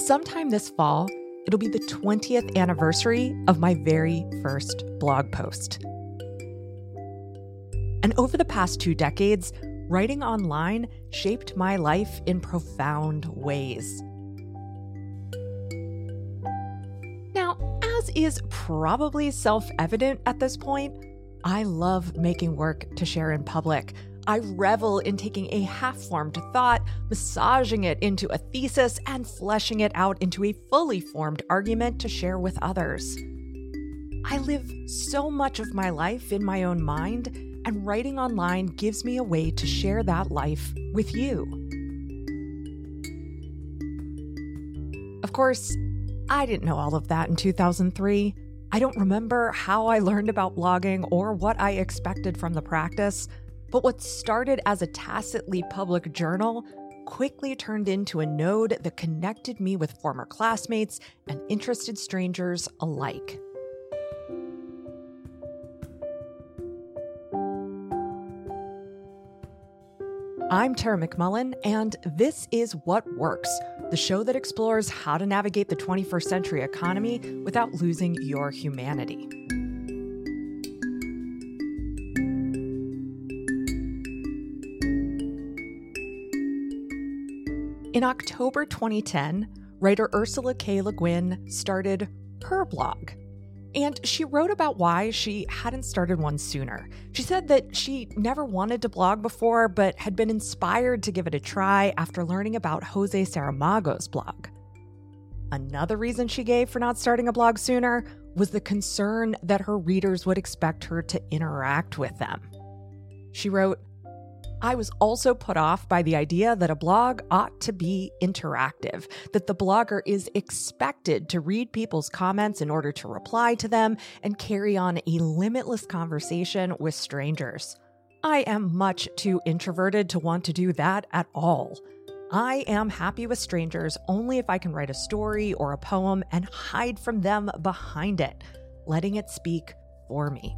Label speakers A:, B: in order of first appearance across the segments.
A: sometime this fall, it'll be the 20th anniversary of my very first blog post. And over the past two decades, writing online shaped my life in profound ways. Now, as is probably self evident at this point, I love making work to share in public. I revel in taking a half formed thought, massaging it into a thesis, and fleshing it out into a fully formed argument to share with others. I live so much of my life in my own mind, and writing online gives me a way to share that life with you. Of course, I didn't know all of that in 2003. I don't remember how I learned about blogging or what I expected from the practice, but what started as a tacitly public journal quickly turned into a node that connected me with former classmates and interested strangers alike. I'm Tara McMullin, and this is What Works, the show that explores how to navigate the 21st century economy without losing your humanity. In October 2010, writer Ursula K. Le Guin started her blog. And she wrote about why she hadn't started one sooner. She said that she never wanted to blog before, but had been inspired to give it a try after learning about Jose Saramago's blog. Another reason she gave for not starting a blog sooner was the concern that her readers would expect her to interact with them. She wrote, I was also put off by the idea that a blog ought to be interactive, that the blogger is expected to read people's comments in order to reply to them and carry on a limitless conversation with strangers. I am much too introverted to want to do that at all. I am happy with strangers only if I can write a story or a poem and hide from them behind it, letting it speak for me.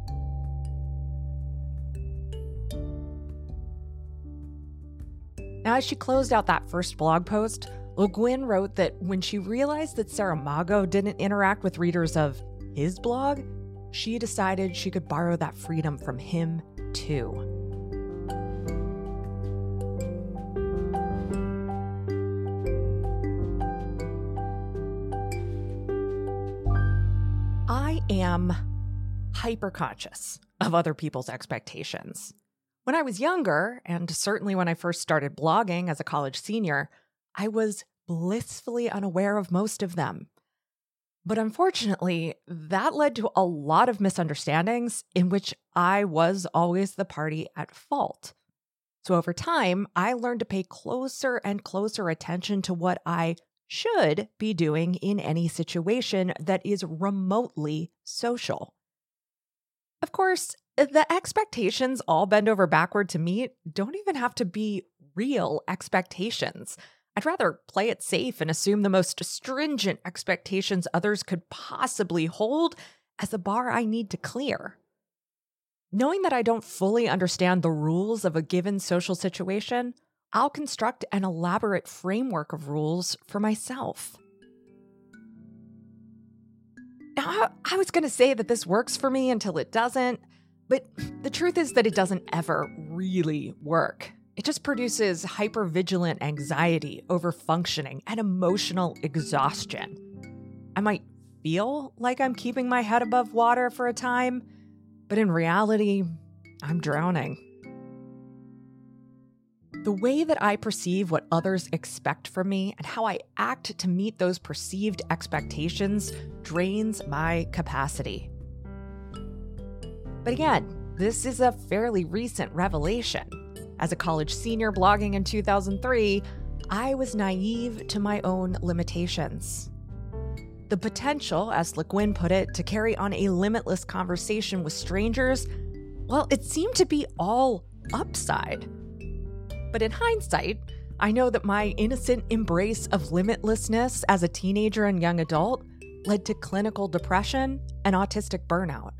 A: Now, as she closed out that first blog post, Le Guin wrote that when she realized that Saramago didn't interact with readers of his blog, she decided she could borrow that freedom from him too. I am hyperconscious of other people's expectations. When I was younger, and certainly when I first started blogging as a college senior, I was blissfully unaware of most of them. But unfortunately, that led to a lot of misunderstandings in which I was always the party at fault. So over time, I learned to pay closer and closer attention to what I should be doing in any situation that is remotely social. Of course, the expectations all bend over backward to meet don't even have to be real expectations. I'd rather play it safe and assume the most stringent expectations others could possibly hold as a bar I need to clear. Knowing that I don't fully understand the rules of a given social situation, I'll construct an elaborate framework of rules for myself. Now, I was going to say that this works for me until it doesn't. But the truth is that it doesn't ever really work. It just produces hypervigilant anxiety, overfunctioning, and emotional exhaustion. I might feel like I'm keeping my head above water for a time, but in reality, I'm drowning. The way that I perceive what others expect from me and how I act to meet those perceived expectations drains my capacity. But again, this is a fairly recent revelation. As a college senior blogging in 2003, I was naive to my own limitations. The potential, as Le Guin put it, to carry on a limitless conversation with strangers, well, it seemed to be all upside. But in hindsight, I know that my innocent embrace of limitlessness as a teenager and young adult led to clinical depression and autistic burnout.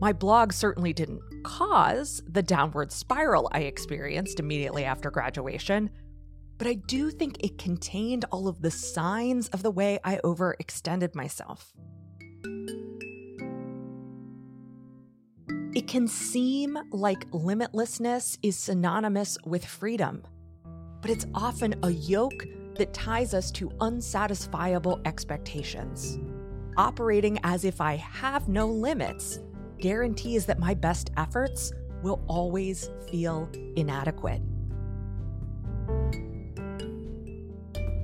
A: My blog certainly didn't cause the downward spiral I experienced immediately after graduation, but I do think it contained all of the signs of the way I overextended myself. It can seem like limitlessness is synonymous with freedom, but it's often a yoke that ties us to unsatisfiable expectations. Operating as if I have no limits guarantees that my best efforts will always feel inadequate.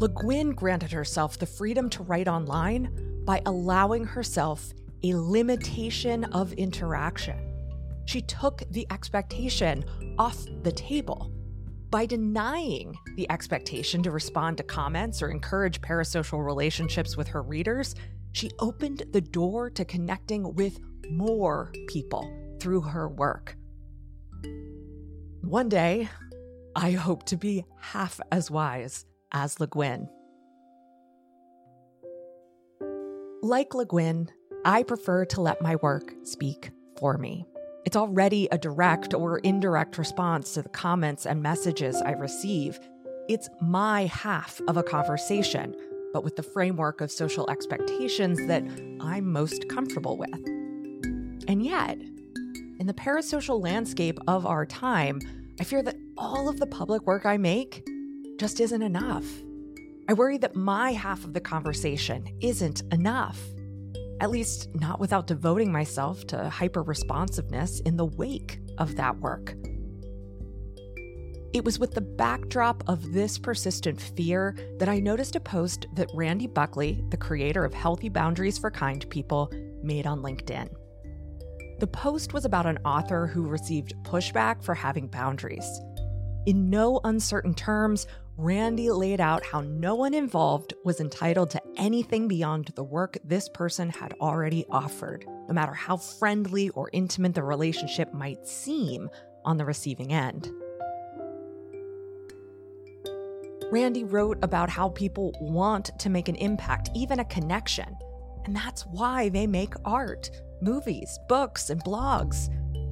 A: Le Guin granted herself the freedom to write online by allowing herself a limitation of interaction. She took the expectation off the table. By denying the expectation to respond to comments or encourage parasocial relationships with her readers, she opened the door to connecting with more people through her work. One day, I hope to be half as wise as Le Guin. Like Le Guin, I prefer to let my work speak for me. It's already a direct or indirect response to the comments and messages I receive. It's my half of a conversation, but with the framework of social expectations that I'm most comfortable with. And yet, in the parasocial landscape of our time, I fear that all of the public work I make just isn't enough. I worry that my half of the conversation isn't enough, at least not without devoting myself to hyper responsiveness in the wake of that work. It was with the backdrop of this persistent fear that I noticed a post that Randi Buckley, the creator of Healthy Boundaries for Kind People, made on LinkedIn. The post was about an author who received pushback for having boundaries. In no uncertain terms, Randi laid out how no one involved was entitled to anything beyond the work this person had already offered, no matter how friendly or intimate the relationship might seem on the receiving end. Randi wrote about how people want to make an impact, even a connection. And that's why they make art, movies, books, and blogs.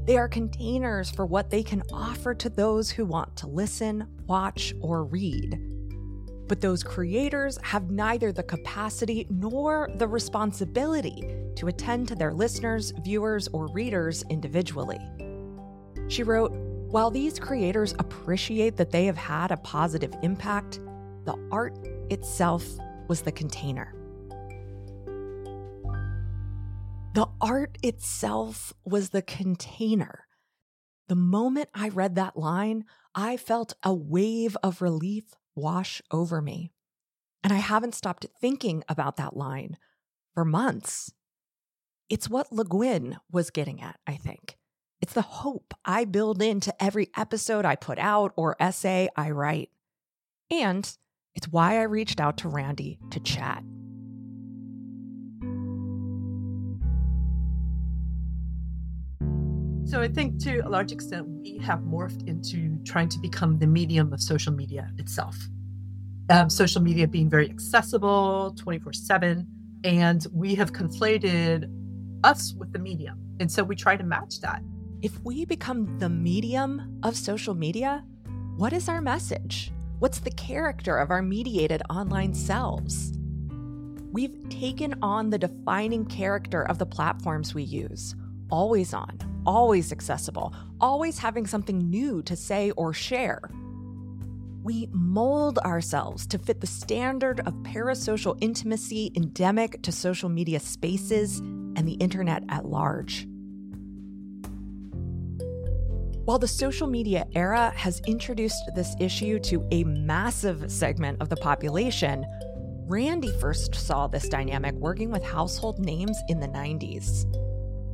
A: They are containers for what they can offer to those who want to listen, watch, or read. But those creators have neither the capacity nor the responsibility to attend to their listeners, viewers, or readers individually. She wrote While these creators appreciate that they have had a positive impact, the art itself was the container. The art itself was the container. The moment I read that line, I felt a wave of relief wash over me. And I haven't stopped thinking about that line for months. It's what Le Guin was getting at, I think. It's the hope I build into every episode I put out or essay I write. And it's why I reached out to Randi to chat.
B: So I think to a large extent, we have morphed into trying to become the medium of social media itself. Um, social media being very accessible 24 7. And we have conflated us with the medium. And so we try to match that.
A: If we become the medium of social media, what is our message? What's the character of our mediated online selves? We've taken on the defining character of the platforms we use, always on, always accessible, always having something new to say or share. We mold ourselves to fit the standard of parasocial intimacy endemic to social media spaces and the internet at large. While the social media era has introduced this issue to a massive segment of the population, Randi first saw this dynamic working with household names in the 90s.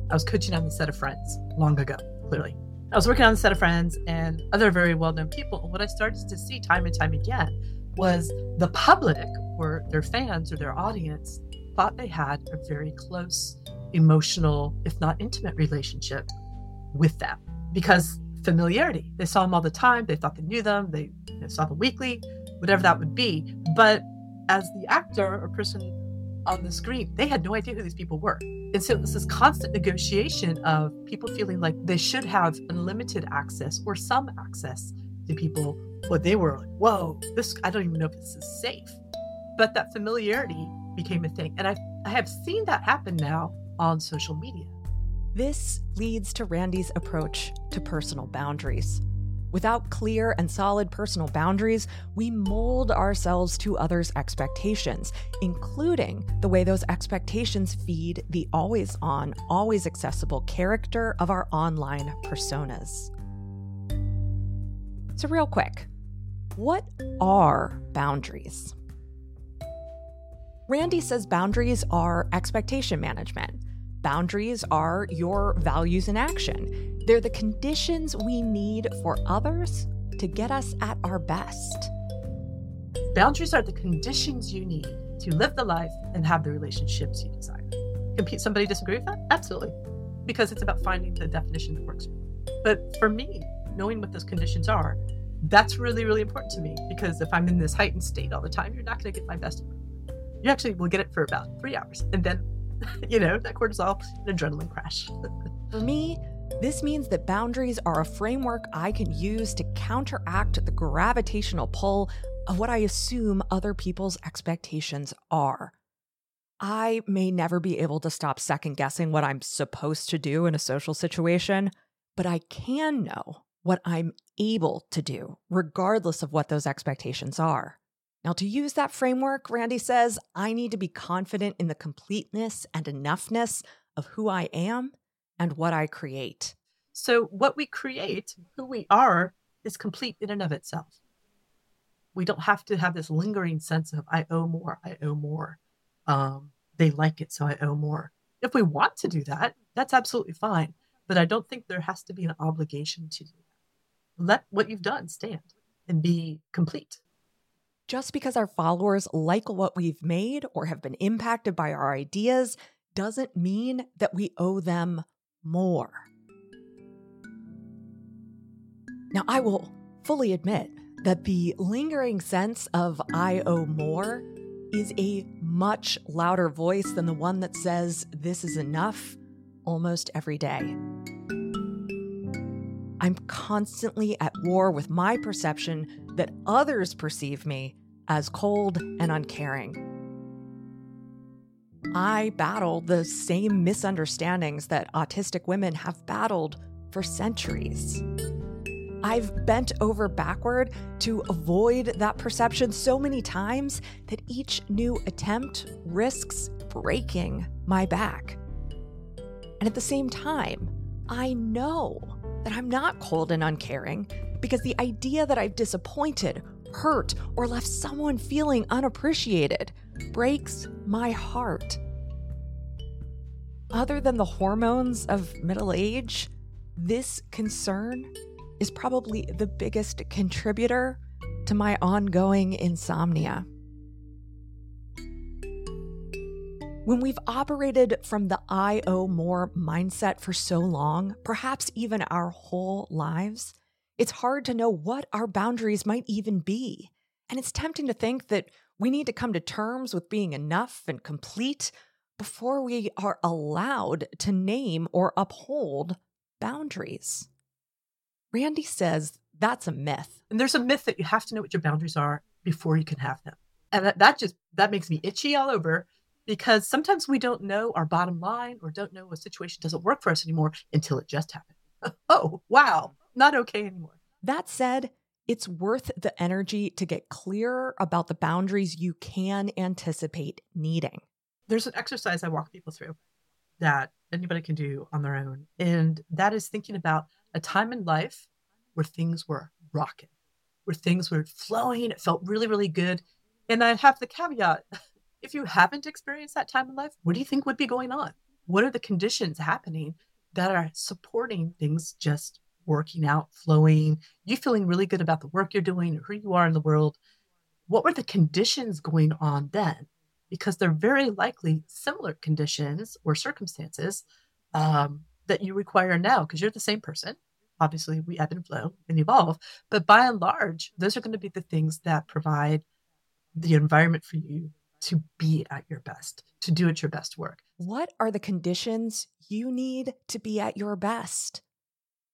B: I was coaching on the set of Friends long ago, clearly. I was working on the set of Friends and other very well known people. And what I started to see time and time again was the public or their fans or their audience thought they had a very close emotional, if not intimate relationship with them because familiarity. They saw them all the time. They thought they knew them. They, they saw them weekly, whatever that would be. But as the actor or person on the screen. They had no idea who these people were. And so it was this constant negotiation of people feeling like they should have unlimited access or some access to people well, they were like, whoa, this, I don't even know if this is safe. But that familiarity became a thing. And I, I have seen that happen now on social media.
A: This leads to Randi's approach to personal boundaries. Without clear and solid personal boundaries, we mold ourselves to others' expectations, including the way those expectations feed the always on, always accessible character of our online personas. So, real quick, what are boundaries? Randi says boundaries are expectation management. Boundaries are your values in action. They're the conditions we need for others to get us at our best.
B: Boundaries are the conditions you need to live the life and have the relationships you desire. Can somebody disagree with that? Absolutely. Because it's about finding the definition that works. But for me, knowing what those conditions are, that's really, really important to me because if I'm in this heightened state all the time, you're not going to get my best. You actually will get it for about three hours. And then, you know, that cortisol and adrenaline crash.
A: for me, this means that boundaries are a framework I can use to counteract the gravitational pull of what I assume other people's expectations are. I may never be able to stop second guessing what I'm supposed to do in a social situation, but I can know what I'm able to do, regardless of what those expectations are. Now, to use that framework, Randi says, I need to be confident in the completeness and enoughness of who I am and what I create.
B: So, what we create, who we are, is complete in and of itself. We don't have to have this lingering sense of, I owe more, I owe more. Um, they like it, so I owe more. If we want to do that, that's absolutely fine. But I don't think there has to be an obligation to do that. Let what you've done stand and be complete.
A: Just because our followers like what we've made or have been impacted by our ideas doesn't mean that we owe them more. Now, I will fully admit that the lingering sense of I owe more is a much louder voice than the one that says this is enough almost every day. I'm constantly at war with my perception that others perceive me as cold and uncaring. I battle the same misunderstandings that autistic women have battled for centuries. I've bent over backward to avoid that perception so many times that each new attempt risks breaking my back. And at the same time, I know that I'm not cold and uncaring because the idea that I've disappointed, hurt, or left someone feeling unappreciated breaks my heart. Other than the hormones of middle age, this concern is probably the biggest contributor to my ongoing insomnia. When we've operated from the I owe more mindset for so long, perhaps even our whole lives, it's hard to know what our boundaries might even be. And it's tempting to think that we need to come to terms with being enough and complete before we are allowed to name or uphold boundaries. Randi says that's a myth.
B: And there's a myth that you have to know what your boundaries are before you can have them. And that, that just that makes me itchy all over because sometimes we don't know our bottom line or don't know a situation doesn't work for us anymore until it just happened. oh, wow, not okay anymore.
A: That said, it's worth the energy to get clearer about the boundaries you can anticipate needing.
B: There's an exercise I walk people through that anybody can do on their own, and that is thinking about a time in life where things were rocking, where things were flowing. It felt really, really good. And I have the caveat if you haven't experienced that time in life, what do you think would be going on? What are the conditions happening that are supporting things just working out, flowing, you feeling really good about the work you're doing who you are in the world? What were the conditions going on then? Because they're very likely similar conditions or circumstances um, that you require now because you're the same person. Obviously, we ebb and flow and evolve, but by and large, those are going to be the things that provide the environment for you to be at your best, to do at your best work.
A: What are the conditions you need to be at your best?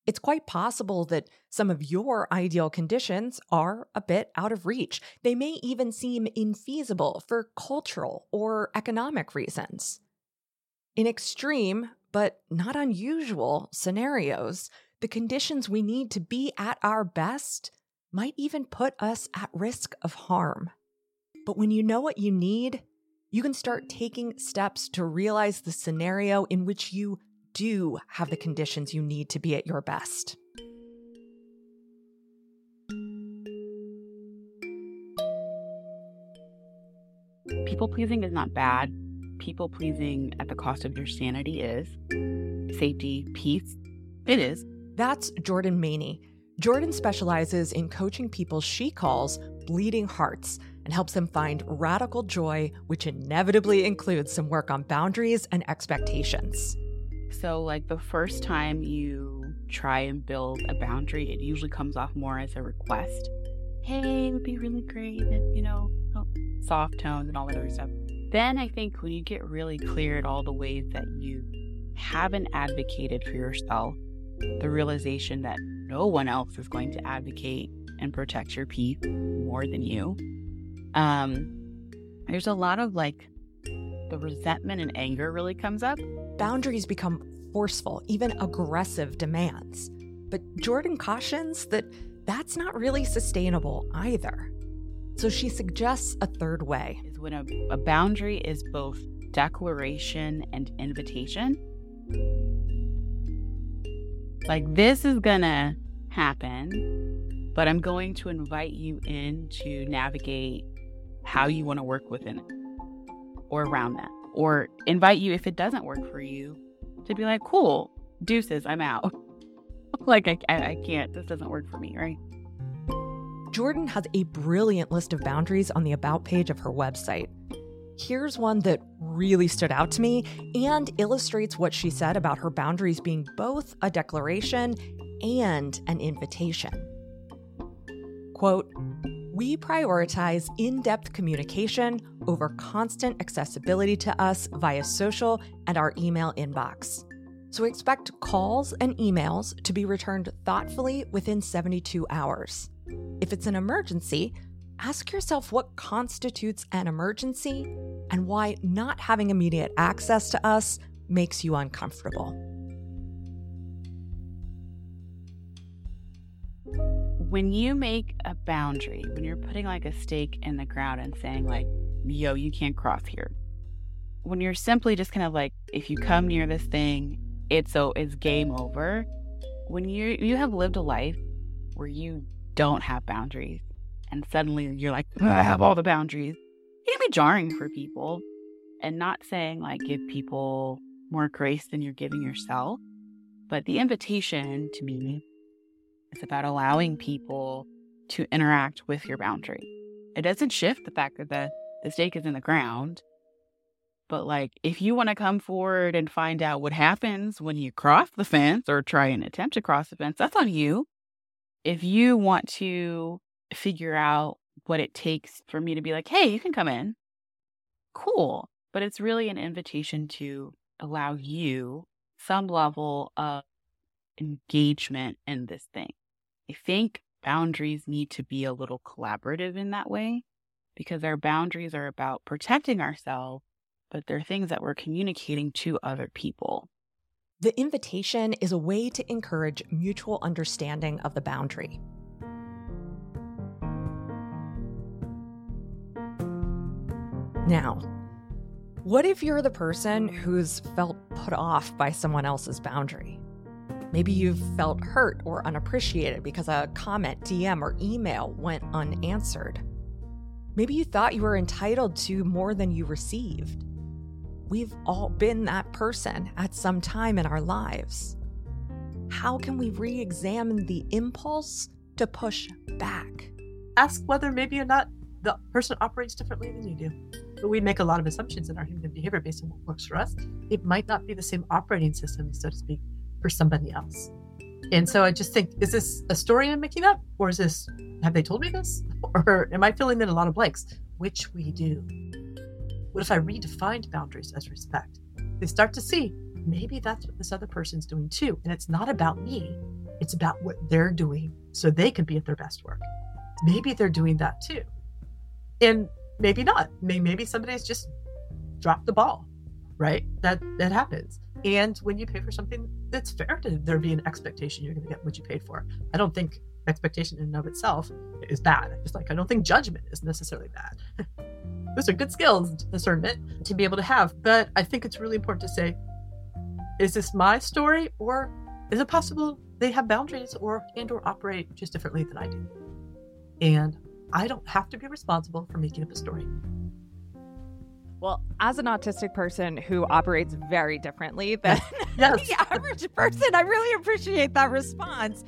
A: It's quite possible that some of your ideal conditions are a bit out of reach. They may even seem infeasible for cultural or economic reasons. In extreme, but not unusual scenarios, the conditions we need to be at our best might even put us at risk of harm. But when you know what you need, you can start taking steps to realize the scenario in which you do have the conditions you need to be at your best.
C: People pleasing is not bad. People pleasing at the cost of your sanity is. Safety, peace, it is.
A: That's Jordan Maney. Jordan specializes in coaching people she calls bleeding hearts and helps them find radical joy, which inevitably includes some work on boundaries and expectations.
C: So, like the first time you try and build a boundary, it usually comes off more as a request. Hey, it would be really great if, you know, soft tones and all that other stuff. Then I think when you get really clear at all the ways that you haven't advocated for yourself, the realization that no one else is going to advocate and protect your peace more than you. Um, there's a lot of like the resentment and anger really comes up.
A: Boundaries become forceful, even aggressive demands. But Jordan cautions that that's not really sustainable either. So she suggests a third way.
C: Is when a, a boundary is both declaration and invitation. Like, this is gonna happen, but I'm going to invite you in to navigate how you want to work within it or around that, or invite you if it doesn't work for you to be like, cool, deuces, I'm out. like, I, I can't, this doesn't work for me, right?
A: Jordan has a brilliant list of boundaries on the About page of her website. Here's one that really stood out to me and illustrates what she said about her boundaries being both a declaration and an invitation. Quote, we prioritize in depth communication over constant accessibility to us via social and our email inbox. So expect calls and emails to be returned thoughtfully within 72 hours. If it's an emergency, ask yourself what constitutes an emergency and why not having immediate access to us makes you uncomfortable.
C: When you make a boundary, when you're putting like a stake in the ground and saying, like, yo, you can't cross here, when you're simply just kind of like, if you come near this thing, it's so it's game over. When you you have lived a life where you don't have boundaries, and suddenly you're like, I have all the boundaries, it can be jarring for people. And not saying like give people more grace than you're giving yourself, but the invitation to me it's about allowing people to interact with your boundary. It doesn't shift the fact that the, the stake is in the ground. But like if you want to come forward and find out what happens when you cross the fence or try and attempt to cross the fence, that's on you. If you want to figure out what it takes for me to be like, hey, you can come in, cool. But it's really an invitation to allow you some level of engagement in this thing. I think boundaries need to be a little collaborative in that way because our boundaries are about protecting ourselves, but they're things that we're communicating to other people.
A: The invitation is a way to encourage mutual understanding of the boundary. Now, what if you're the person who's felt put off by someone else's boundary? Maybe you've felt hurt or unappreciated because a comment, DM, or email went unanswered. Maybe you thought you were entitled to more than you received. We've all been that person at some time in our lives. How can we re examine the impulse to push back?
B: Ask whether maybe or not the person operates differently than you do. But we make a lot of assumptions in our human behavior based on what works for us. It might not be the same operating system, so to speak, for somebody else. And so I just think, is this a story I'm making up? Or is this, have they told me this? Or am I filling in a lot of blanks? Which we do. What if I redefined boundaries as respect? They start to see maybe that's what this other person's doing too. And it's not about me, It's about what they're doing so they can be at their best work. Maybe they're doing that too. And maybe not. Maybe somebody's just dropped the ball, right? That that happens. And when you pay for something, it's fair to there be an expectation you're going to get what you paid for. I don't think expectation in and of itself is bad. Just like I don't think judgment is necessarily bad. Those are good skills, discernment, to be able to have. But I think it's really important to say, is this my story, or is it possible they have boundaries or and or operate just differently than I do? And I don't have to be responsible for making up a story.
A: Well, as an autistic person who operates very differently than
B: yes.
A: the average person, I really appreciate that response.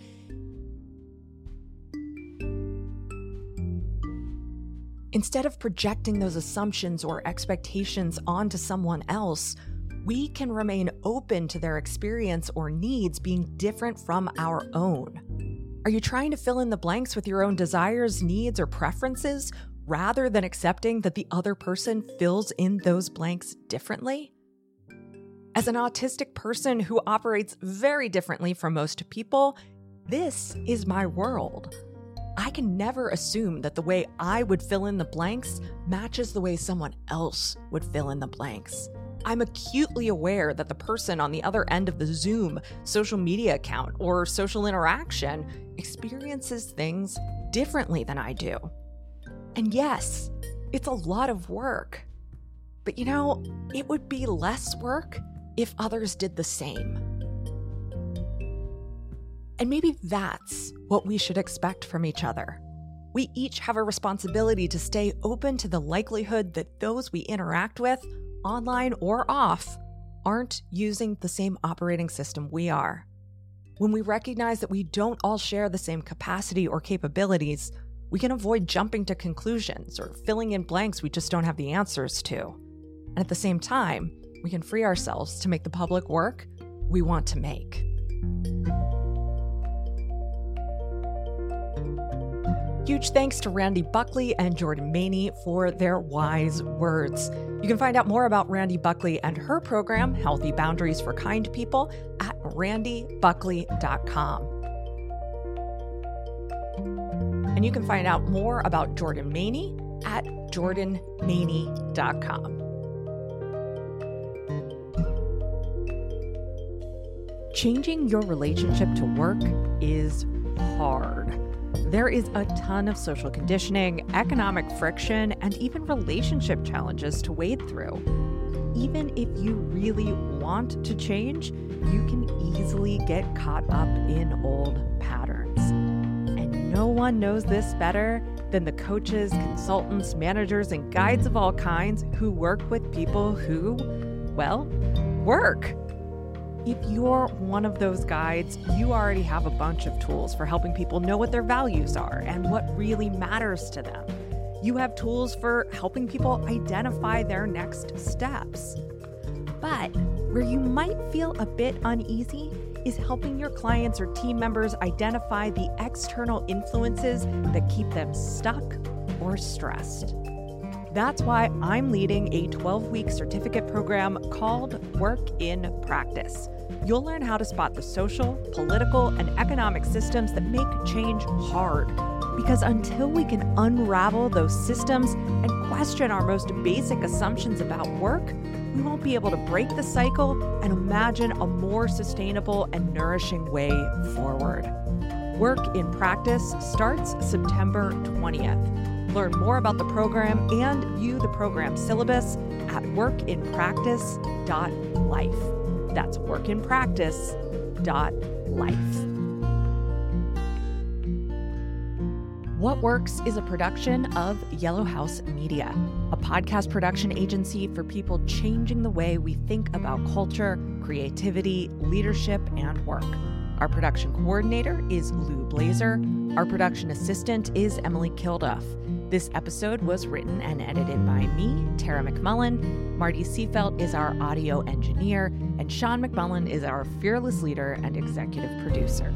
A: Instead of projecting those assumptions or expectations onto someone else, we can remain open to their experience or needs being different from our own. Are you trying to fill in the blanks with your own desires, needs, or preferences rather than accepting that the other person fills in those blanks differently? As an autistic person who operates very differently from most people, this is my world. I can never assume that the way I would fill in the blanks matches the way someone else would fill in the blanks. I'm acutely aware that the person on the other end of the Zoom, social media account, or social interaction experiences things differently than I do. And yes, it's a lot of work. But you know, it would be less work if others did the same. And maybe that's what we should expect from each other. We each have a responsibility to stay open to the likelihood that those we interact with, online or off, aren't using the same operating system we are. When we recognize that we don't all share the same capacity or capabilities, we can avoid jumping to conclusions or filling in blanks we just don't have the answers to. And at the same time, we can free ourselves to make the public work we want to make. Huge thanks to Randi Buckley and Jordan Maney for their wise words. You can find out more about Randi Buckley and her program, Healthy Boundaries for Kind People, at randibuckley.com. And you can find out more about Jordan Maney at jordanmaney.com. Changing your relationship to work is hard. There is a ton of social conditioning, economic friction, and even relationship challenges to wade through. Even if you really want to change, you can easily get caught up in old patterns. No one knows this better than the coaches, consultants, managers, and guides of all kinds who work with people who, well, work. If you're one of those guides, you already have a bunch of tools for helping people know what their values are and what really matters to them. You have tools for helping people identify their next steps. But where you might feel a bit uneasy is helping your clients or team members identify the external influences that keep them stuck or stressed. That's why I'm leading a 12 week certificate program called Work in Practice. You'll learn how to spot the social, political, and economic systems that make change hard. Because until we can unravel those systems and question our most basic assumptions about work, we won't be able to break the cycle and imagine a more sustainable and nourishing way forward. Work in Practice starts September 20th. Learn more about the program and view the program syllabus at workinpractice.life. That's workinpractice.life. What Works is a production of Yellow House Media, a podcast production agency for people changing the way we think about culture, creativity, leadership, and work. Our production coordinator is Lou Blazer. Our production assistant is Emily Kilduff. This episode was written and edited by me, Tara McMullin. Marty Seafelt is our audio engineer, and Sean McMullin is our fearless leader and executive producer.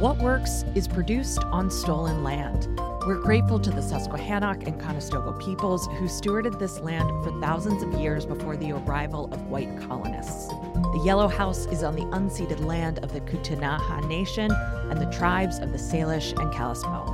A: What Works is produced on stolen land. We're grateful to the Susquehannock and Conestoga peoples who stewarded this land for thousands of years before the arrival of white colonists. The Yellow House is on the unceded land of the Ktunaxa Nation and the tribes of the Salish and Kalispel.